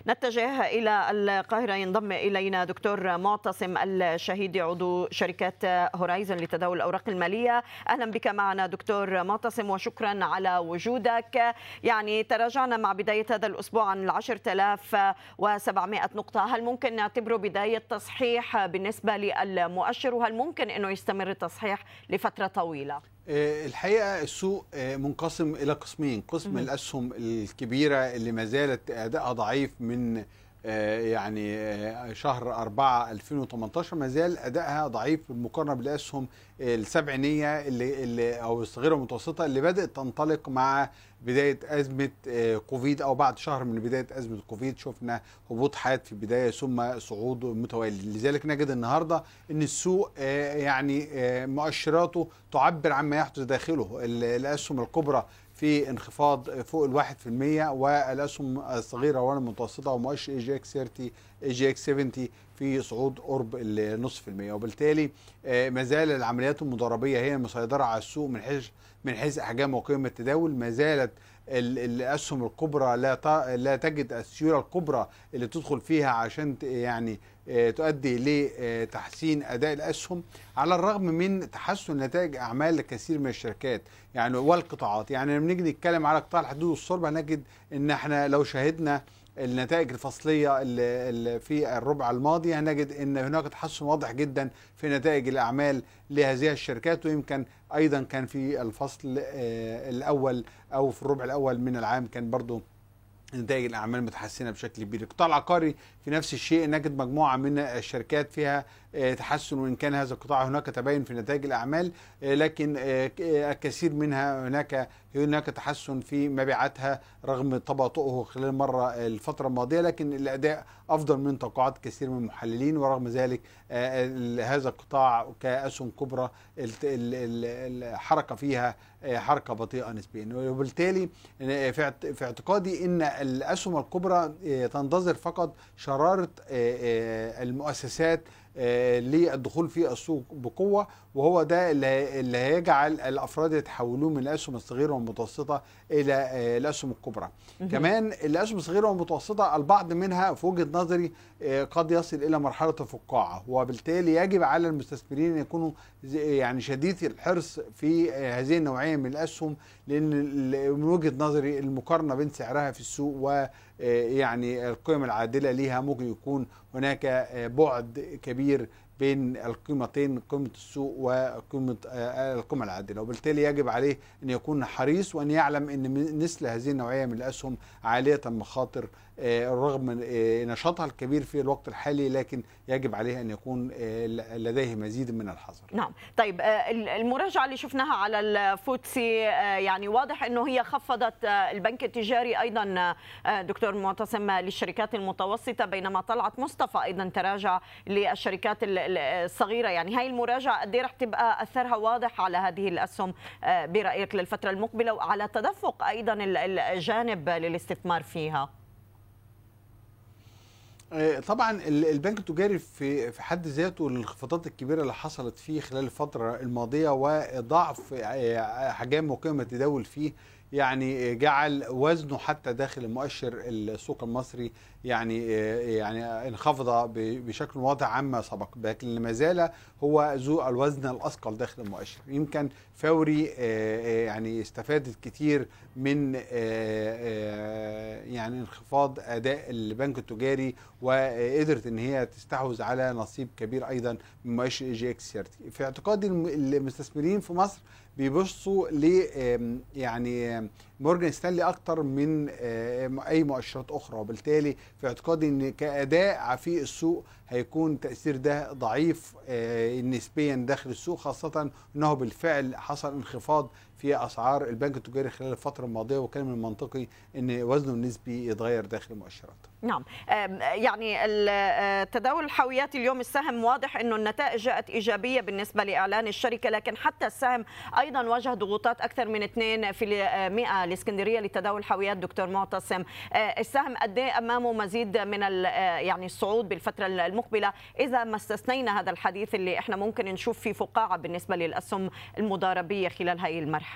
نتجه إلى القاهرة. ينضم إلينا دكتور معتصم الشهيدي عضو شركة هورايزون لتداول الأوراق المالية. أهلا بك معنا دكتور معتصم وشكرا على وجودك. يعني تراجعنا مع بداية هذا الأسبوع عن العشر تلاف وسبعمائة نقطة. هل ممكن نعتبره بداية تصحيح بالنسبة للمؤشر؟ وهل ممكن أنه يستمر التصحيح لفترة طويلة؟ الحقيقة السوق منقسم إلى قسمين. قسم الأسهم الكبيرة اللي ما زالت أدائها ضعيف من يعني شهر 4 2018 ما زال أدائها ضعيف بالمقارنة بالأسهم السبعينيه اللي, اللي أو الصغيرة المتوسطه اللي بدأت تنطلق مع بداية أزمة كوفيد أو بعد شهر من بداية أزمة كوفيد شفنا هبوط حاد في البداية ثم صعود متوالي. لذلك نجد النهارده إن السوق يعني مؤشراته تعبر عما يحدث داخله. الأسهم الكبرى في انخفاض فوق الواحد في المية والأسهم الصغيرة والمتوسطة ومؤشر إي جي إكس 30 إي جي إكس 70 في صعود قرب النصف في المية. وبالتالي آه، ما زال العمليات المضاربية هي المسيطرة على السوق من حيث من حيث أحجام وقيم التداول ما زالت ال- الأسهم الكبرى لا لا تجد السيولة الكبرى اللي تدخل فيها عشان يعني آه، تؤدي لتحسين أداء الأسهم على الرغم من تحسن نتائج أعمال كثير من الشركات يعني والقطاعات. يعني لما نيجي نتكلم على قطاع الحدود والصلب هنجد إن إحنا لو شاهدنا النتائج الفصلية اللي في الربع الماضي هنجد إن هناك تحسن واضح جدا في نتائج الأعمال لهذه الشركات ويمكن أيضا كان في الفصل آه، الأول أو في الربع الأول من العام كان برضو نتائج الأعمال متحسنة بشكل كبير. القطاع العقاري في نفس الشيء نجد مجموعة من الشركات فيها آه، تحسن وإن كان هذا القطاع هناك تباين في نتائج الأعمال آه، لكن آه، الكثير منها هناك هناك تحسن في مبيعاتها رغم تباطؤه خلال المره الفترة الماضية لكن الأداء أفضل من توقعات كثير من المحللين ورغم ذلك هذا القطاع كأسهم كبرى الت- ال- ال- الحركة فيها حركة بطيئة نسبيا. وبالتالي آه، في اعت- في اعتقادي إن الأسهم الكبرى آه، تنتظر فقط شرارة آه، آه، المؤسسات آه، للدخول في السوق بقوة وهو ده اللي هيجعل الأفراد يتحولون من الأسهم الصغيرة والمتوسطة إلى آه، الأسهم الكبرى. كمان الأسهم الصغيرة والمتوسطة البعض منها في وجهة نظري آه، قد يصل إلى مرحلة الفقاعة وبالتالي يجب على المستثمرين أن يكونوا يعني شديد الحرص في آه، هذه النوعية من الأسهم لأن من وجهة نظري المقارنة بين سعرها في السوق و آه، يعني القيم العادلة ليها ممكن يكون هناك آه، بعد كبير بين القيمتين قيمة السوق وقيمة آه، القيمة العادلة. وبالتالي يجب عليه أن يكون حريص وأن يعلم من- مثل هذه النوعية من الأسهم عالية المخاطر آه، رغم آه، نشاطها الكبير في الوقت الحالي لكن يجب عليه أن يكون لديه مزيد من الحذر. نعم. طيب ال- المراجعة اللي شفناها على الفوتسي يعني واضح أنه هي خفضت البنك التجاري أيضا دكتور معتصم للشركات المتوسطة بينما طلعت مصطفى أيضا تراجع للشركات ال- ال- الصغيرة. يعني هاي المراجعة قد إيه رح تبقى أثرها واضح على هذه الأسهم آه، برأيك للفترة المقبلة وعلى تدفق أيضا ال- الجانب للاستثمار فيها؟ آه، طبعا ال- البنك التجاري في في حد ذاته الانخفاضات الكبيرة اللي حصلت فيه خلال الفترة الماضية وضعف آه، احجام وقيمة التداول فيه يعني جعل وزنه حتى داخل مؤشر السوق المصري يعني يعني انخفض بشكل واضح عما سبق. لكن ما زال هو ذو الوزن الأثقل داخل المؤشر. يمكن فوري آه، آه، يعني استفادت كتير من آه، يعني انخفاض أداء البنك التجاري وقدرت إن هي تستحوذ على نصيب كبير أيضا من مؤشر EGX 30 في اعتقادي الم- المستثمرين في مصر بيبصوا ل يعني مورجان ستانلي أكتر من أي مؤشرات أخرى. وبالتالي في اعتقادي إن كأداء في السوق هيكون تأثير ده ضعيف آه، نسبيا داخل السوق خاصة انه بالفعل حصل انخفاض في أسعار البنك التجاري خلال الفترة الماضية وكان من المنطقي إن وزنه النسبي يتغير داخل المؤشرات. نعم. يعني آه، تداول الحاويات اليوم السهم واضح إنه النتائج جاءت إيجابية بالنسبة لإعلان الشركة لكن حتى السهم أيضا واجه ضغوطات أكثر من 2 في 100 الإسكندرية لتداول الحاويات دكتور معتصم. آه، السهم قد إيه أمامه مزيد من يعني الصعود بالفترة المقبلة؟ إذا ما استثنينا هذا الحديث اللي إحنا ممكن نشوف فيه فقاعة بالنسبة للأسهم المضاربية خلال هذه المرحلة.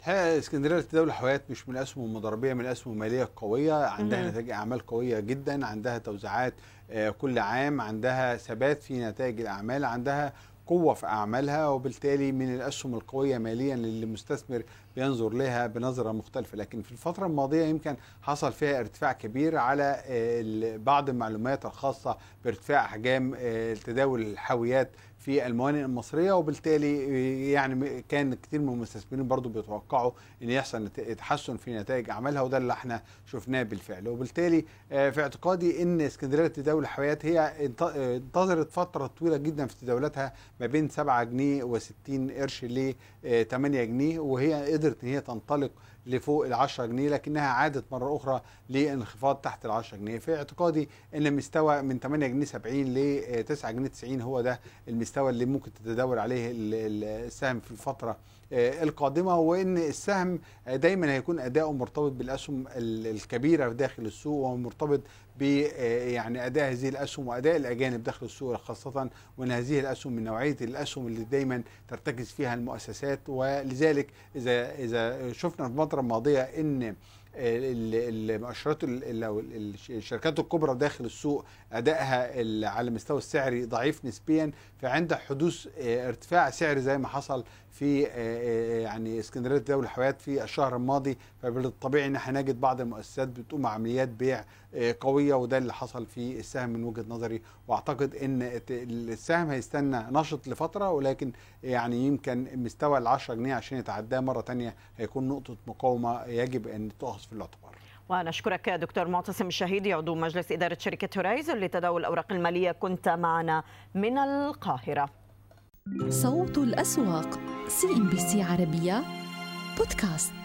الحقيقة اسكندرية لتداول الحاويات مش من الاسهم المضاربيه من الاسهم الماليه القويه عندها. نتائج أعمال قوية جدا عندها توزيعات آه، كل عام عندها ثبات في نتائج الأعمال عندها قوة في أعمالها وبالتالي من الأسهم القوية ماليا اللي المستثمر بينظر لها بنظرة مختلفة لكن في الفترة الماضية يمكن حصل فيها ارتفاع كبير على آه، بعض المعلومات الخاصة بارتفاع احجام آه، تداول الحاويات في الموانئ المصرية وبالتالي آه، يعني كان كتير من المستثمرين برضو بيتوقعوا إن يحصل تحسن في نتائج أعمالها وده اللي إحنا شفناه بالفعل. وبالتالي آه، في اعتقادي إن اسكندرية لتداول الحاويات هي انت- آه، انتظرت فترة طويلة جدا في تداولاتها ما بين 7 جنيه و60 قرش ل 8 جنيه وهي قدرت إن هي تنطلق لفوق ال 10 جنيه لكنها عادت مرة أخرى للانخفاض تحت ال 10 جنيه. في اعتقادي إن مستوى من 8 جنيه 70 ل 9 جنيه 90 هو ده المستوى اللي ممكن تتداول عليه ال- ال- السهم في الفترة القادمة وإن السهم آه، دايما هيكون أداؤه مرتبط بالأسهم ال- الكبيرة داخل السوق ومرتبط ب آه، يعني أداء هذه الأسهم وأداء الأجانب داخل السوق خاصة وإن هذه الأسهم من نوعية الأسهم اللي دايما ترتكز فيها المؤسسات. ولذلك إذا إذا شفنا في الفترة الماضية إن ال- المؤشرات الشركات الكبرى داخل السوق أدائها على المستوى السعري ضعيف نسبيا فعند حدوث آه، ارتفاع سعري زي ما حصل في آه، آه، يعني إسكندرية دولة الحيوانات في الشهر الماضي فبالطبيعي إن إحنا نجد بعض المؤسسات بتقوم عمليات بيع قوية وده اللي حصل في السهم من وجهة نظري. وأعتقد إن السهم هيستنى نشط لفترة ولكن يعني يمكن مستوى ال 10 جنيه عشان يتعداه مرة تانية هيكون نقطة مقاومة يجب أن تؤخذ في الاعتبار. ونشكرك دكتور معتصم الشهيدي عضو مجلس إدارة شركة هورايزون لتداول الأوراق المالية. كنت معنا من القاهرة. صوت الأسواق CNBC عربية بودكاست.